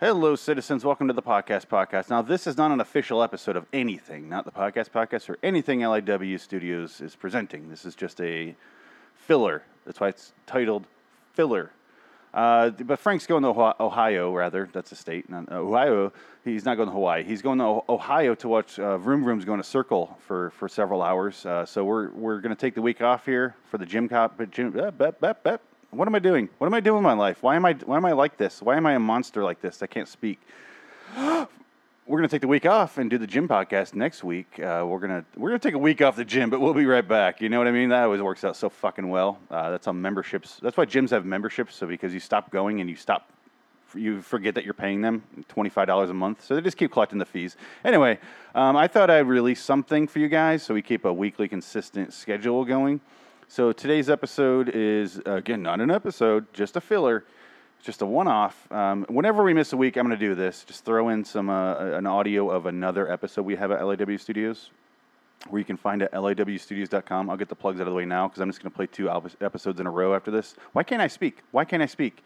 Hello, citizens. Welcome to the podcast podcast. Now, this is not an official episode of anything, not the podcast podcast or anything LIW Studios is presenting. This is just a filler. That's why it's titled Filler. Uh, but Frank's going to Ohio, rather. That's a state. Not, uh, Ohio. He's not going to Hawaii. He's going to Ohio to watch uh, Vroom Vroom's going to Circle for, for several hours. Uh, so we're we're going to take the week off here for the gym cop. Uh, bep, bep, bep. What am I doing? What am I doing with my life? Why am I why am I like this? Why am I a monster like this? I can't speak. we're gonna take the week off and do the gym podcast next week. Uh, we're gonna we're gonna take a week off the gym, but we'll be right back. You know what I mean? That always works out so fucking well. Uh, that's on memberships. That's why gyms have memberships. So because you stop going and you stop, you forget that you're paying them twenty five dollars a month. So they just keep collecting the fees. Anyway, um, I thought I'd release something for you guys so we keep a weekly consistent schedule going. So today's episode is again not an episode, just a filler. Just a one-off. Um, whenever we miss a week, I'm going to do this. Just throw in some uh, an audio of another episode we have at LIW Studios, where you can find at liwstudios.com. I'll get the plugs out of the way now because I'm just going to play two episodes in a row after this. Why can't I speak? Why can't I speak?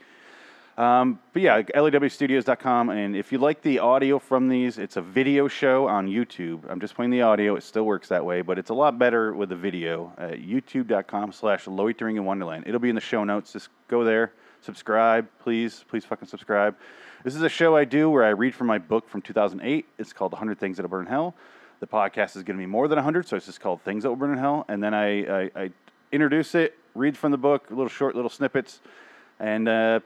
Um, but yeah, liwstudios.com. And if you like the audio from these, it's a video show on YouTube. I'm just playing the audio. It still works that way, but it's a lot better with the video at youtube.com slash loitering in Wonderland. It'll be in the show notes. Just go there, subscribe, please. Please fucking subscribe. This is a show I do where I read from my book from 2008. It's called 100 Things That'll Burn Hell. The podcast is going to be more than 100, so it's just called Things That Will Burn in Hell. And then I, I, I introduce it, read from the book, little short little snippets, and uh,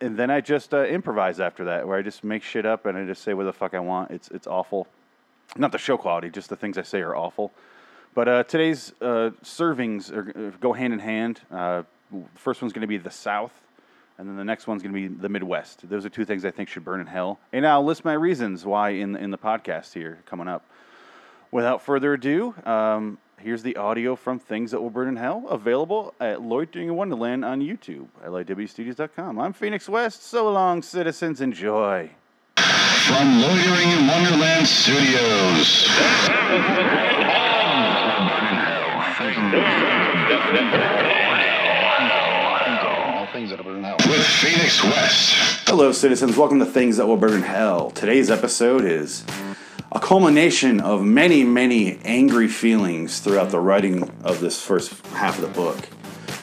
and then I just uh, improvise after that, where I just make shit up and I just say what the fuck I want. It's it's awful, not the show quality, just the things I say are awful. But uh, today's uh, servings are, uh, go hand in hand. Uh, first one's going to be the South, and then the next one's going to be the Midwest. Those are two things I think should burn in hell. And I'll list my reasons why in in the podcast here coming up. Without further ado, um, here's the audio from Things That Will Burn in Hell, available at Loitering in Wonderland on YouTube, liwstudios.com. I'm Phoenix West. So long, citizens. Enjoy. From Loitering in Wonderland Studios. With Phoenix West. Hello, citizens. Welcome to Things That Will Burn in Hell. Today's episode is a culmination of many, many angry feelings throughout the writing of this first half of the book.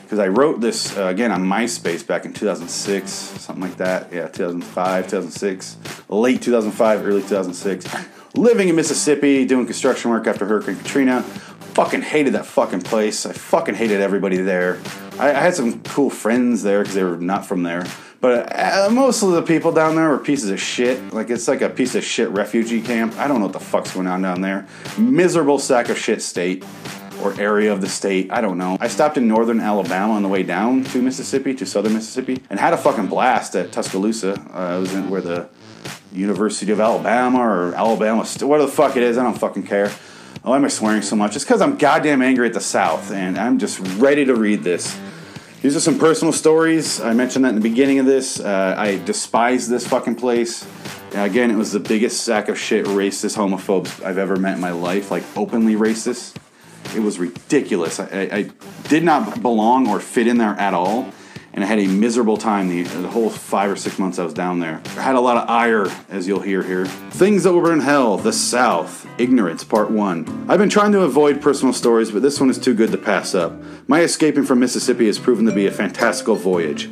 Because I wrote this, uh, again, on MySpace back in 2006, something like that. Yeah, 2005, 2006, late 2005, early 2006. Living in Mississippi, doing construction work after Hurricane Katrina. Fucking hated that fucking place. I fucking hated everybody there. I, I had some cool friends there because they were not from there. But uh, most of the people down there were pieces of shit. Like it's like a piece of shit refugee camp. I don't know what the fuck's going on down there. Miserable sack of shit state or area of the state. I don't know. I stopped in northern Alabama on the way down to Mississippi, to southern Mississippi, and had a fucking blast at Tuscaloosa. Uh, I was in where the University of Alabama or Alabama, St- what the fuck it is. I don't fucking care. Why am I swearing so much? It's because I'm goddamn angry at the South, and I'm just ready to read this. These are some personal stories. I mentioned that in the beginning of this. Uh, I despise this fucking place. Again, it was the biggest sack of shit racist homophobes I've ever met in my life, like openly racist. It was ridiculous. I, I, I did not belong or fit in there at all, and I had a miserable time the, the whole five or six months I was down there. I had a lot of ire, as you'll hear here. Things will burn hell, the South, ignorance, part one. I've been trying to avoid personal stories, but this one is too good to pass up. My escaping from Mississippi has proven to be a fantastical voyage.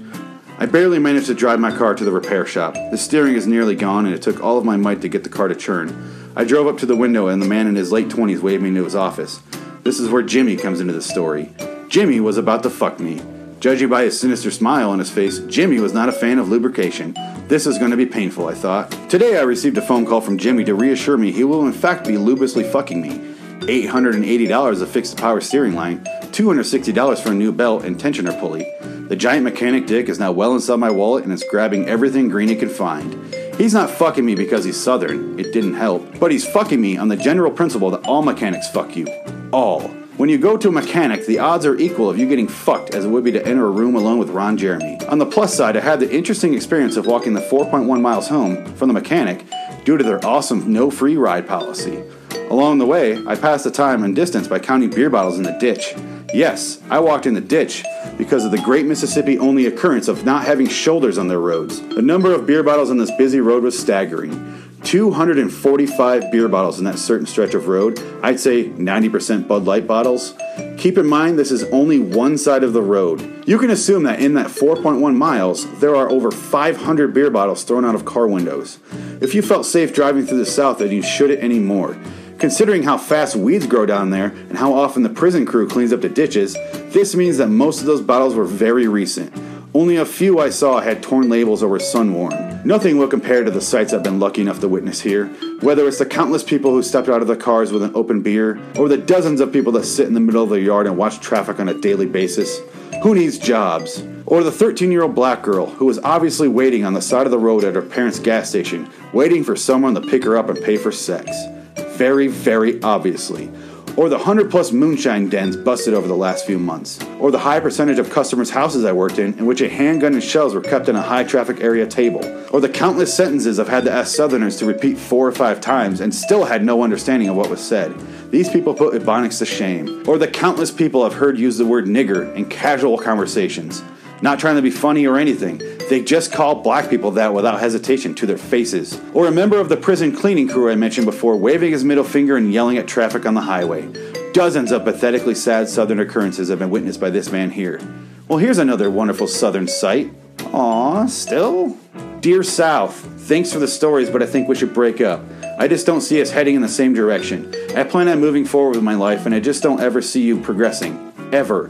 I barely managed to drive my car to the repair shop. The steering is nearly gone, and it took all of my might to get the car to churn. I drove up to the window, and the man in his late 20s waved me into his office. This is where Jimmy comes into the story. Jimmy was about to fuck me. Judging by his sinister smile on his face, Jimmy was not a fan of lubrication. This is going to be painful, I thought. Today I received a phone call from Jimmy to reassure me he will in fact be lubiously fucking me. $880 to fix the power steering line, $260 for a new belt and tensioner pulley. The giant mechanic dick is now well inside my wallet and is grabbing everything green he can find. He's not fucking me because he's southern, it didn't help, but he's fucking me on the general principle that all mechanics fuck you. All. When you go to a mechanic, the odds are equal of you getting fucked as it would be to enter a room alone with Ron Jeremy. On the plus side, I had the interesting experience of walking the 4.1 miles home from the mechanic due to their awesome no free ride policy. Along the way, I passed the time and distance by counting beer bottles in the ditch. Yes, I walked in the ditch because of the Great Mississippi only occurrence of not having shoulders on their roads. The number of beer bottles on this busy road was staggering. 245 beer bottles in that certain stretch of road. I'd say 90% Bud Light bottles. Keep in mind, this is only one side of the road. You can assume that in that 4.1 miles, there are over 500 beer bottles thrown out of car windows. If you felt safe driving through the South, then you shouldn't anymore. Considering how fast weeds grow down there and how often the prison crew cleans up the ditches, this means that most of those bottles were very recent. Only a few I saw had torn labels or were sun worn. Nothing will compare to the sights I've been lucky enough to witness here, whether it's the countless people who stepped out of their cars with an open beer, or the dozens of people that sit in the middle of the yard and watch traffic on a daily basis. Who needs jobs? Or the 13 year old black girl who was obviously waiting on the side of the road at her parents' gas station, waiting for someone to pick her up and pay for sex. Very, very obviously or the 100 plus moonshine dens busted over the last few months, or the high percentage of customers' houses I worked in in which a handgun and shells were kept in a high traffic area table, or the countless sentences I've had to ask Southerners to repeat four or five times and still had no understanding of what was said. These people put Ebonics to shame, or the countless people I've heard use the word nigger in casual conversations. Not trying to be funny or anything, they just call black people that without hesitation to their faces. Or a member of the prison cleaning crew I mentioned before waving his middle finger and yelling at traffic on the highway. Dozens of pathetically sad southern occurrences have been witnessed by this man here. Well, here's another wonderful southern sight. Aw, still? Dear South, thanks for the stories, but I think we should break up. I just don't see us heading in the same direction. I plan on moving forward with my life, and I just don't ever see you progressing. Ever.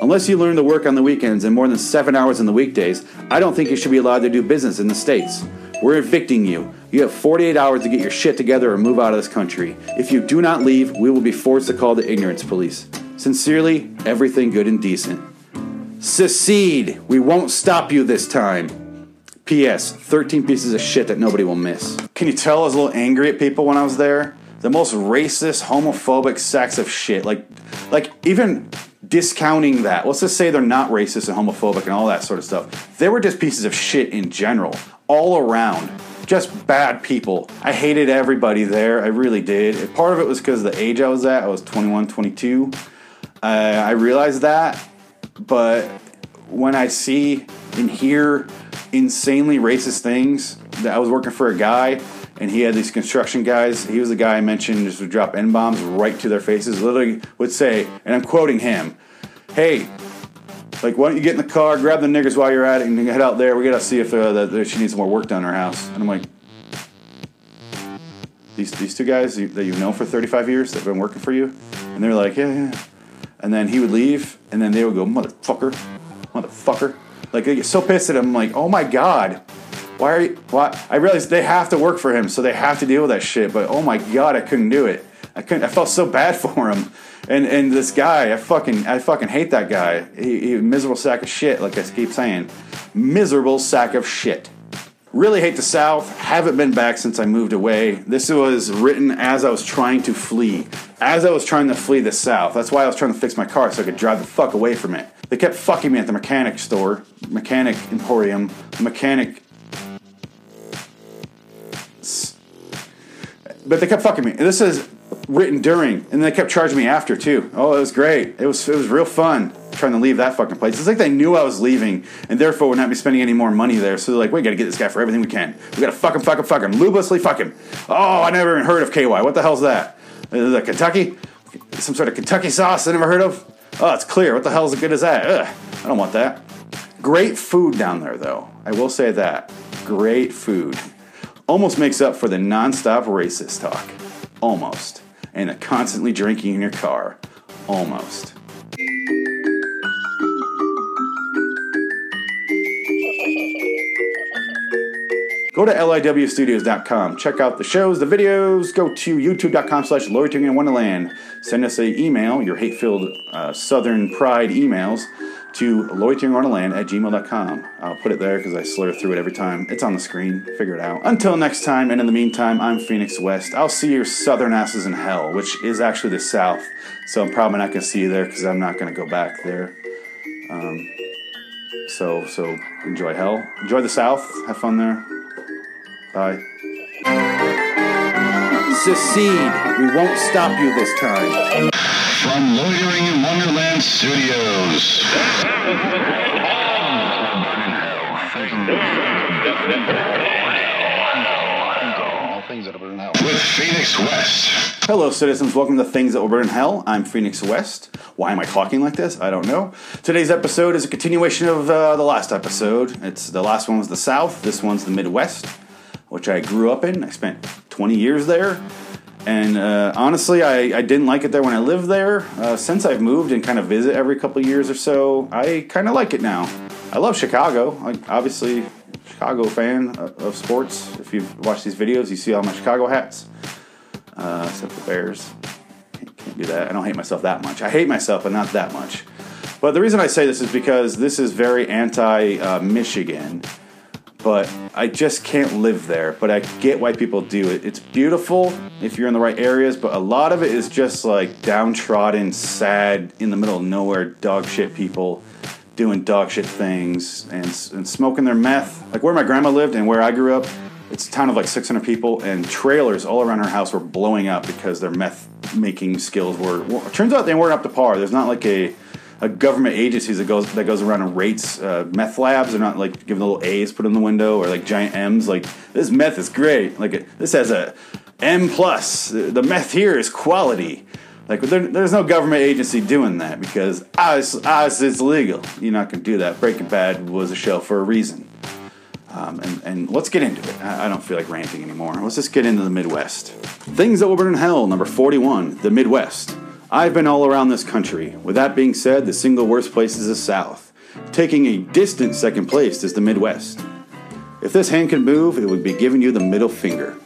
Unless you learn to work on the weekends and more than seven hours in the weekdays, I don't think you should be allowed to do business in the States. We're evicting you. You have 48 hours to get your shit together or move out of this country. If you do not leave, we will be forced to call the ignorance police. Sincerely, everything good and decent. Secede! We won't stop you this time. P.S. 13 pieces of shit that nobody will miss. Can you tell I was a little angry at people when I was there? The most racist, homophobic sacks of shit. Like, like even discounting that. Let's just say they're not racist and homophobic and all that sort of stuff. They were just pieces of shit in general, all around. Just bad people. I hated everybody there. I really did. Part of it was because of the age I was at. I was 21, 22. Uh, I realized that. But when I see and hear insanely racist things, that I was working for a guy and he had these construction guys. He was the guy I mentioned just would drop n bombs right to their faces. Literally would say, and I'm quoting him, "Hey, like why don't you get in the car, grab the niggers while you're at it, and head out there. We gotta see if uh, the, she needs more work done in her house." And I'm like, "These these two guys that you know for 35 years that've been working for you," and they're like, "Yeah, yeah." And then he would leave, and then they would go, "Motherfucker, motherfucker." Like they get so pissed at him, like, "Oh my god." Why are you? Why? I realized they have to work for him, so they have to deal with that shit. But oh my god, I couldn't do it. I couldn't. I felt so bad for him. And and this guy, I fucking I fucking hate that guy. He, he miserable sack of shit. Like I keep saying, miserable sack of shit. Really hate the South. Haven't been back since I moved away. This was written as I was trying to flee. As I was trying to flee the South. That's why I was trying to fix my car so I could drive the fuck away from it. They kept fucking me at the mechanic store, mechanic emporium, mechanic but they kept fucking me. And This is written during, and they kept charging me after too. Oh, it was great. It was it was real fun trying to leave that fucking place. It's like they knew I was leaving, and therefore would not be spending any more money there. So they're like, we got to get this guy for everything we can. We got to fuck him, fuck him, fuck him, lubelessly fuck him. Oh, I never even heard of KY. What the hell's that? Is that Kentucky? Some sort of Kentucky sauce I never heard of? Oh, it's clear. What the hell is as good as that? Ugh, I don't want that. Great food down there, though. I will say that. Great food almost makes up for the nonstop racist talk. Almost. And the constantly drinking in your car. Almost. Go to liwstudios.com. Check out the shows, the videos. Go to youtube.com slash loitering in wonderland. Send us an email, your hate-filled uh, Southern pride emails to loiteringonwonderland at gmail.com. I'll put it there because I slur through it every time. It's on the screen. Figure it out. Until next time, and in the meantime, I'm Phoenix West. I'll see your southern asses in hell, which is actually the south. So I'm probably not going to see you there because I'm not going to go back there. Um, so, so enjoy hell. Enjoy the south. Have fun there. Bye. Secede. We won't stop you this time. From Loitering in Wonderland Studios. With Phoenix West. Hello, citizens. Welcome to Things That Will Burn in Hell. I'm Phoenix West. Why am I talking like this? I don't know. Today's episode is a continuation of uh, the last episode. It's the last one was the South. This one's the Midwest, which I grew up in. I spent 20 years there, and uh, honestly, I, I didn't like it there when I lived there. Uh, since I've moved and kind of visit every couple years or so, I kind of like it now. I love Chicago. I, obviously, Chicago fan of, sports. If you've watched these videos, you see all my Chicago hats uh, except the Bears. Can't, can't do that. I don't hate myself that much. I hate myself, but not that much. But the reason I say this is because this is very anti uh, Michigan, but I just can't live there. But I get why people do it. It's beautiful if you're in the right areas, but a lot of it is just like downtrodden, sad, in the middle of nowhere, dog shit people doing dog shit things and, and smoking their meth. Like where my grandma lived and where I grew up, it's a town of like 600 people, and trailers all around her house were blowing up because their meth making skills were. Well, it turns out they weren't up to par. There's not like a a government agency that goes that goes around and rates uh, meth labs. They're not like giving little A's put in the window or like giant M's. Like this meth is great. Like this has a M plus. The, meth here is quality. Like there, there's no government agency doing that because us, us it's legal. You're not gonna do that. Breaking Bad was a show for a reason. Um, and, and let's get into it. I I don't feel like ranting anymore. Let's just get into the Midwest. Things that will burn in hell, number 41, the Midwest. I've been all around this country. With that being said, the single worst place is the South. Taking a distant second place is the Midwest. If this hand could move, it would be giving you the middle finger.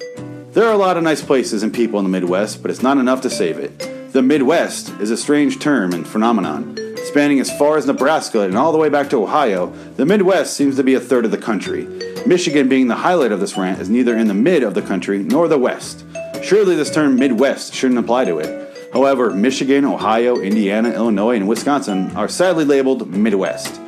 There are a lot of nice places and people in the Midwest, but it's not enough to save it. The Midwest is a strange term and phenomenon. Spanning as far as Nebraska and all the way back to Ohio, the Midwest seems to be a third of the country. Michigan being the highlight of this rant is neither in the mid of the country nor the west. Surely this term Midwest shouldn't apply to it. However, Michigan, Ohio, Indiana, Illinois, and Wisconsin are sadly labeled Midwest.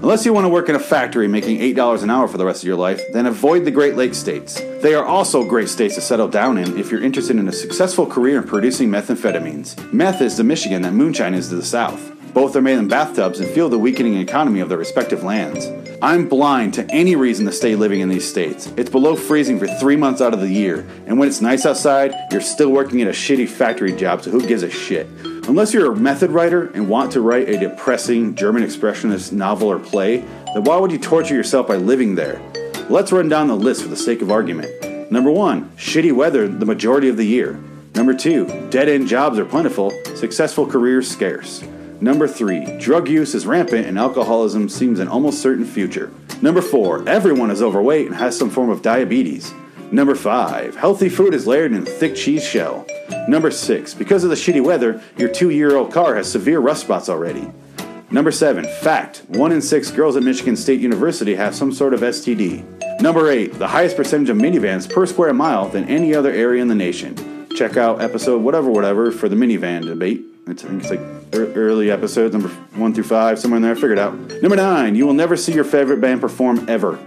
Unless you want to work in a factory making $8 an hour for the rest of your life, then avoid the Great Lakes states. They are also great states to settle down in if you're interested in a successful career in producing methamphetamines. Meth is to Michigan that moonshine is to the South. Both are made in bathtubs and feel the weakening economy of their respective lands. I'm blind to any reason to stay living in these states. It's below freezing for three months out of the year, and when it's nice outside, you're still working at a shitty factory job, so who gives a shit? Unless you're a method writer and want to write a depressing German expressionist novel or play, then why would you torture yourself by living there? Let's run down the list for the sake of argument. Number one, shitty weather the majority of the year. Number two, dead end jobs are plentiful, successful careers scarce. Number three, drug use is rampant and alcoholism seems an almost certain future. Number four, everyone is overweight and has some form of diabetes. Number five, healthy food is layered in a thick cheese shell. Number six, because of the shitty weather, your two year old car has severe rust spots already. Number seven, fact, one in six girls at Michigan State University have some sort of STD. Number eight, the highest percentage of minivans per square mile than any other area in the nation. Check out episode whatever, whatever for the minivan debate. It's, I think it's like ear- early episodes, number one through five, somewhere in there. Figure it out. Number nine, you will never see your favorite band perform ever.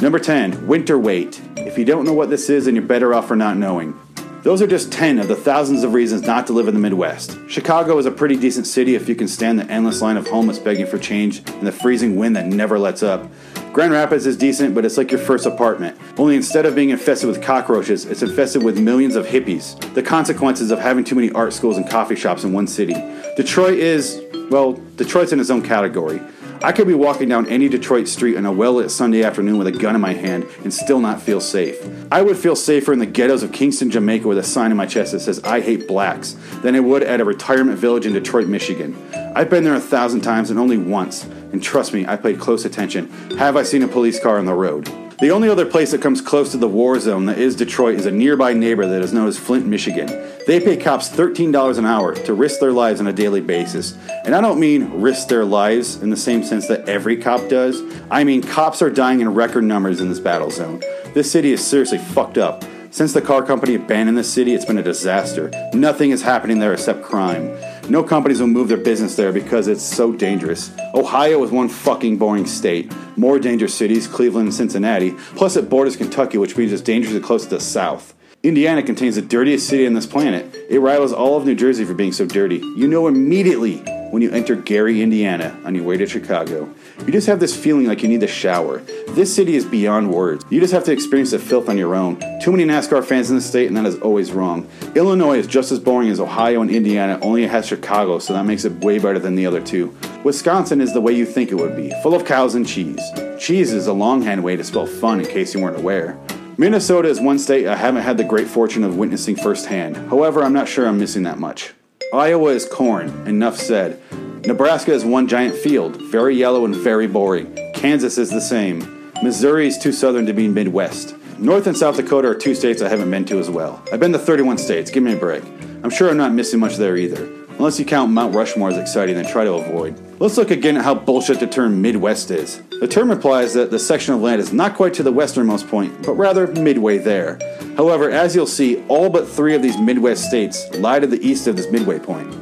Number 10, winter weight. If you don't know what this is, then you're better off for not knowing. Those are just 10 of the thousands of reasons not to live in the Midwest. Chicago is a pretty decent city if you can stand the endless line of homeless begging for change and the freezing wind that never lets up. Grand Rapids is decent, but it's like your first apartment. Only instead of being infested with cockroaches, it's infested with millions of hippies. The consequences of having too many art schools and coffee shops in one city. Detroit is, well, Detroit's in its own category. I could be walking down any Detroit street on a well lit Sunday afternoon with a gun in my hand and still not feel safe. I would feel safer in the ghettos of Kingston, Jamaica with a sign in my chest that says, I hate blacks, than I would at a retirement village in Detroit, Michigan. I've been there a thousand times and only once, and trust me, I paid close attention. Have I seen a police car on the road? The only other place that comes close to the war zone that is Detroit is a nearby neighbor that is known as Flint, Michigan. They pay cops $13 an hour to risk their lives on a daily basis. And I don't mean risk their lives in the same sense that every cop does. I mean, cops are dying in record numbers in this battle zone. This city is seriously fucked up. Since the car company abandoned the city, it's been a disaster. Nothing is happening there except crime. No companies will move their business there because it's so dangerous. Ohio is one fucking boring state. More dangerous cities, Cleveland and Cincinnati. Plus, it borders Kentucky, which means it's dangerously close to the south. Indiana contains the dirtiest city on this planet. It rivals all of New Jersey for being so dirty. You know immediately when you enter Gary, Indiana, on your way to Chicago. You just have this feeling like you need a shower. This city is beyond words. You just have to experience the filth on your own. Too many NASCAR fans in the state, and that is always wrong. Illinois is just as boring as Ohio and Indiana, only it has Chicago, so that makes it way better than the other two. Wisconsin is the way you think it would be, full of cows and cheese. Cheese is a longhand way to spell fun in case you weren't aware. Minnesota is one state I haven't had the great fortune of witnessing firsthand. However, I'm not sure I'm missing that much. Iowa is corn, enough said. Nebraska is one giant field, very yellow and very boring. Kansas is the same. Missouri is too southern to be Midwest. North and South Dakota are two states I haven't been to as well. I've been to 31 states, give me a break. I'm sure I'm not missing much there either. Unless you count Mount Rushmore as exciting, then try to avoid. Let's look again at how bullshit the term Midwest is. The term implies that the section of land is not quite to the westernmost point, but rather midway there. However, as you'll see, all but three of these Midwest states lie to the east of this midway point.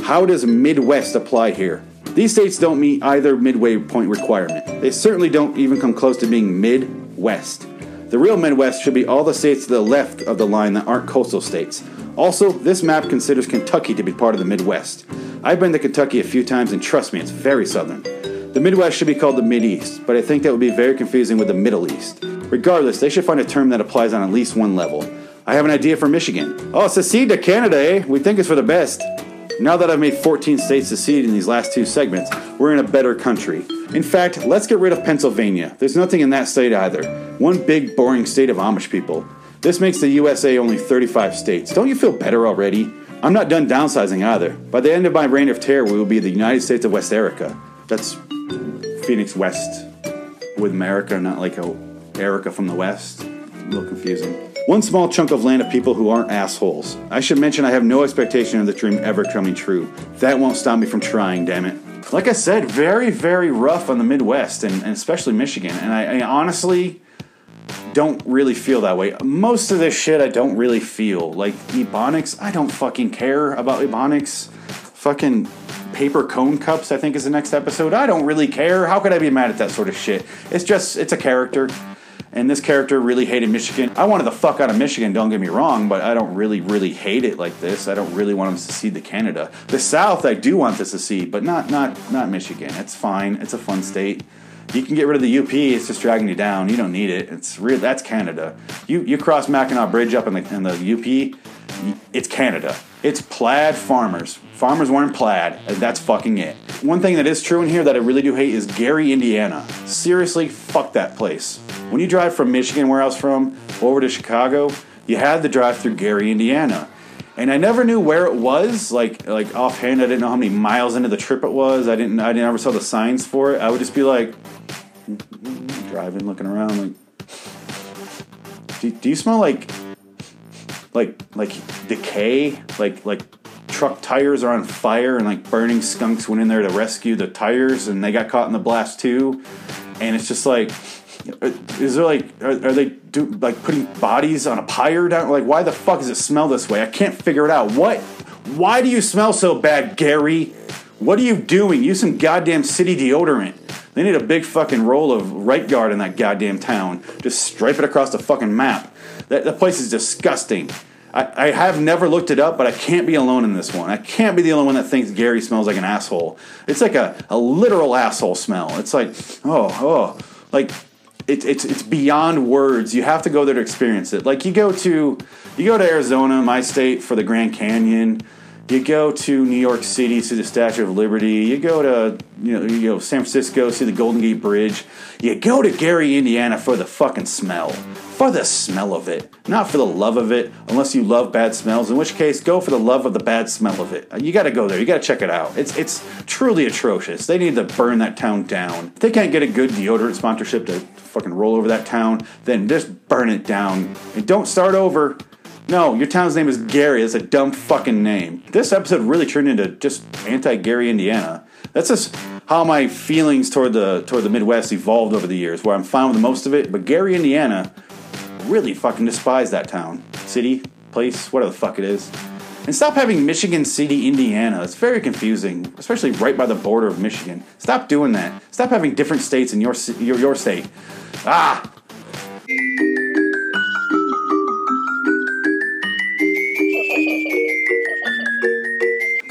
How does Midwest apply here? These states don't meet either midway point requirement. They certainly don't even come close to being Midwest. The real Midwest should be all the states to the left of the line that aren't coastal states. Also, this map considers Kentucky to be part of the Midwest. I've been to Kentucky a few times and trust me, it's very southern. The Midwest should be called the Mideast, but I think that would be very confusing with the Middle East. Regardless, they should find a term that applies on at least one level. I have an idea for Michigan. Oh, secede to Canada, eh? We think it's for the best. Now that I've made 14 states secede in these last two segments, we're in a better country. In fact, let's get rid of Pennsylvania. There's nothing in that state either. One big, boring state of Amish people. This makes the USA only 35 states. Don't you feel better already? I'm not done downsizing either. By the end of my reign of terror, we will be the United States of West Erica. That's Phoenix West with America, not like a Erica from the West. A little confusing. One small chunk of land of people who aren't assholes. I should mention I have no expectation of the dream ever coming true. That won't stop me from trying, damn it. Like I said, very, very rough on the Midwest and, and especially Michigan. And I, I honestly don't really feel that way. Most of this shit I don't really feel. Like Ebonics, I don't fucking care about Ebonics. Fucking paper cone cups, I think is the next episode. I don't really care. How could I be mad at that sort of shit? It's just, it's a character. And this character really hated Michigan. I wanted the fuck out of Michigan, don't get me wrong, but I don't really, really hate it like this. I don't really want them to secede to Canada. The South, I do want to secede, but not not not Michigan. It's fine. It's a fun state. You can get rid of the UP. It's just dragging you down. You don't need it. It's real. That's Canada. You you cross Mackinac Bridge up in the in the UP. It's Canada. It's plaid farmers. Farmers wearing plaid, and that's fucking it. One thing that is true in here that I really do hate is Gary, Indiana. Seriously, fuck that place. When you drive from Michigan, where I was from, over to Chicago, you had to drive through Gary, Indiana. And I never knew where it was. Like like offhand, I didn't know how many miles into the trip it was. I didn't. I never saw the signs for it. I would just be like driving, looking around. Like, do, do you smell like like like decay? Like like truck tires are on fire and like burning skunks went in there to rescue the tires and they got caught in the blast too. And it's just like uh, is there like are, are, they do like putting bodies on a pyre down? Like why the fuck does it smell this way? I can't figure it out. What why do you smell so bad gary? What are you doing? Use some goddamn city deodorant. They need a big fucking roll of right guard in that goddamn town. Just stripe it across the fucking map that, place is disgusting I, I have never looked it up, but I can't be alone in this one. I can't be the only one that thinks Gary smells like an asshole. It's like a, a literal asshole smell. It's like, oh, oh, like it, it's it's beyond words. You have to go there to experience it. Like you go to you go to Arizona, my state, for the Grand Canyon. You go to New York City, see the Statue of Liberty. You go to you know you know San Francisco, see the Golden Gate Bridge. You go to Gary, Indiana, for the fucking smell, for the smell of it, not for the love of it. Unless you love bad smells, in which case, go for the love of the bad smell of it. You got to go there. You got to check it out. It's it's truly atrocious. They need to burn that town down. If they can't get a good deodorant sponsorship to fucking roll over that town, then just burn it down and don't start over. No, your town's name is Gary. That's a dumb fucking name. This episode really turned into just anti-Gary, Indiana. That's just how my feelings toward the toward the Midwest evolved over the years. Where I'm fine with most of it, but Gary, Indiana, really fucking despise that town, city, place, whatever the fuck it is. And stop having Michigan City, Indiana. It's very confusing, especially right by the border of Michigan. Stop doing that. Stop having different states in your your, your state. Ah,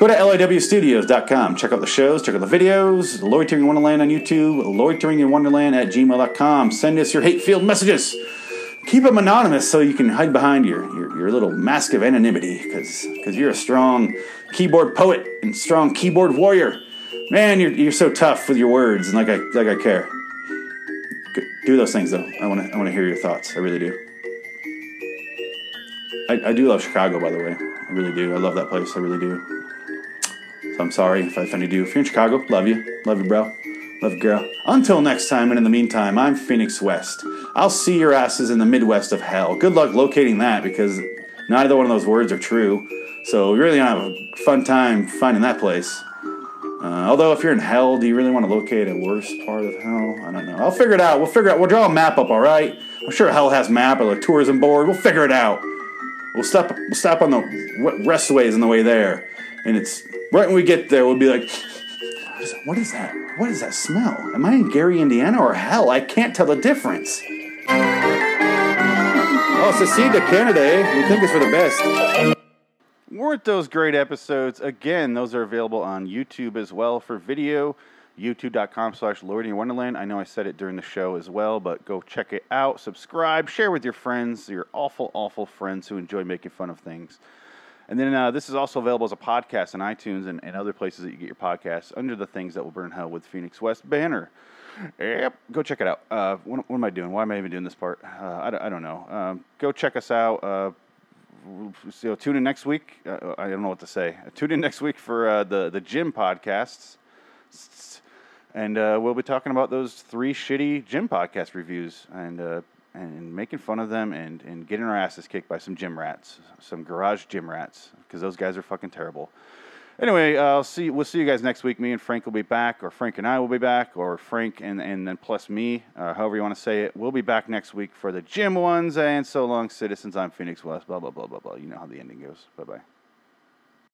Go to liwstudios.com. Check out the shows, check out the videos. Loitering in Wonderland on YouTube, loitering in wonderland at gmail.com. Send us your hate field messages. Keep them anonymous so you can hide behind your, your, your little mask of anonymity because you're a strong keyboard poet and strong keyboard warrior. Man, you're, you're so tough with your words and like I, like I care. Do those things though. I want to I want to hear your thoughts. I really do. I, I do love Chicago, by the way. I really do. I love that place. I really do. I'm sorry if I offended you. If you're in Chicago, love you. Love you, bro. Love you, girl. Until next time, and in the meantime, I'm Phoenix West. I'll see your asses in the Midwest of hell. Good luck locating that because neither one of those words are true. So you're really gonna have a fun time finding that place. Uh, although, if you're in hell, do you really want to locate a worse part of hell? I don't know. I'll figure it out. We'll figure out. We'll draw a map up, all right? I'm sure hell has a map or a tourism board. We'll figure it out. We'll stop. We'll stop on the restways on the way there, and it's right when we get there. We'll be like, what is, what is that? What is that smell? Am I in Gary, Indiana, or hell? I can't tell the difference. Oh, secede to Canada, eh? We think it's for the best. Weren't those great episodes? Again, those are available on YouTube as well for video. YouTube.com slash Loitering Wonderland. I know I said it during the show as well, but go check it out. Subscribe, share with your friends, your awful, awful friends who enjoy making fun of things. And then uh, this is also available as a podcast on iTunes and, and other places that you get your podcasts under the Things That Will Burn Hell with Phoenix West banner. Yep, go check it out. Uh, what, what, am I doing? Why am I even doing this part? Uh, I, don't, I, don't, know. Um, go check us out. Uh, so tune in next week. Uh, I don't know what to say. Tune in next week for uh, the the gym podcasts, and we'll be talking about those three shitty gym podcast reviews and and making fun of them and and getting our asses kicked by some gym rats, some garage gym rats, because those guys are fucking terrible. Anyway, uh, I'll see. We'll see you guys next week. Me and Frank will be back, or Frank and I will be back, or Frank and and then plus me, uh, however you want to say it. We'll be back next week for the gym ones. And so long, citizens. I'm Phoenix West. Blah blah blah blah blah. You know how the ending goes. Bye bye.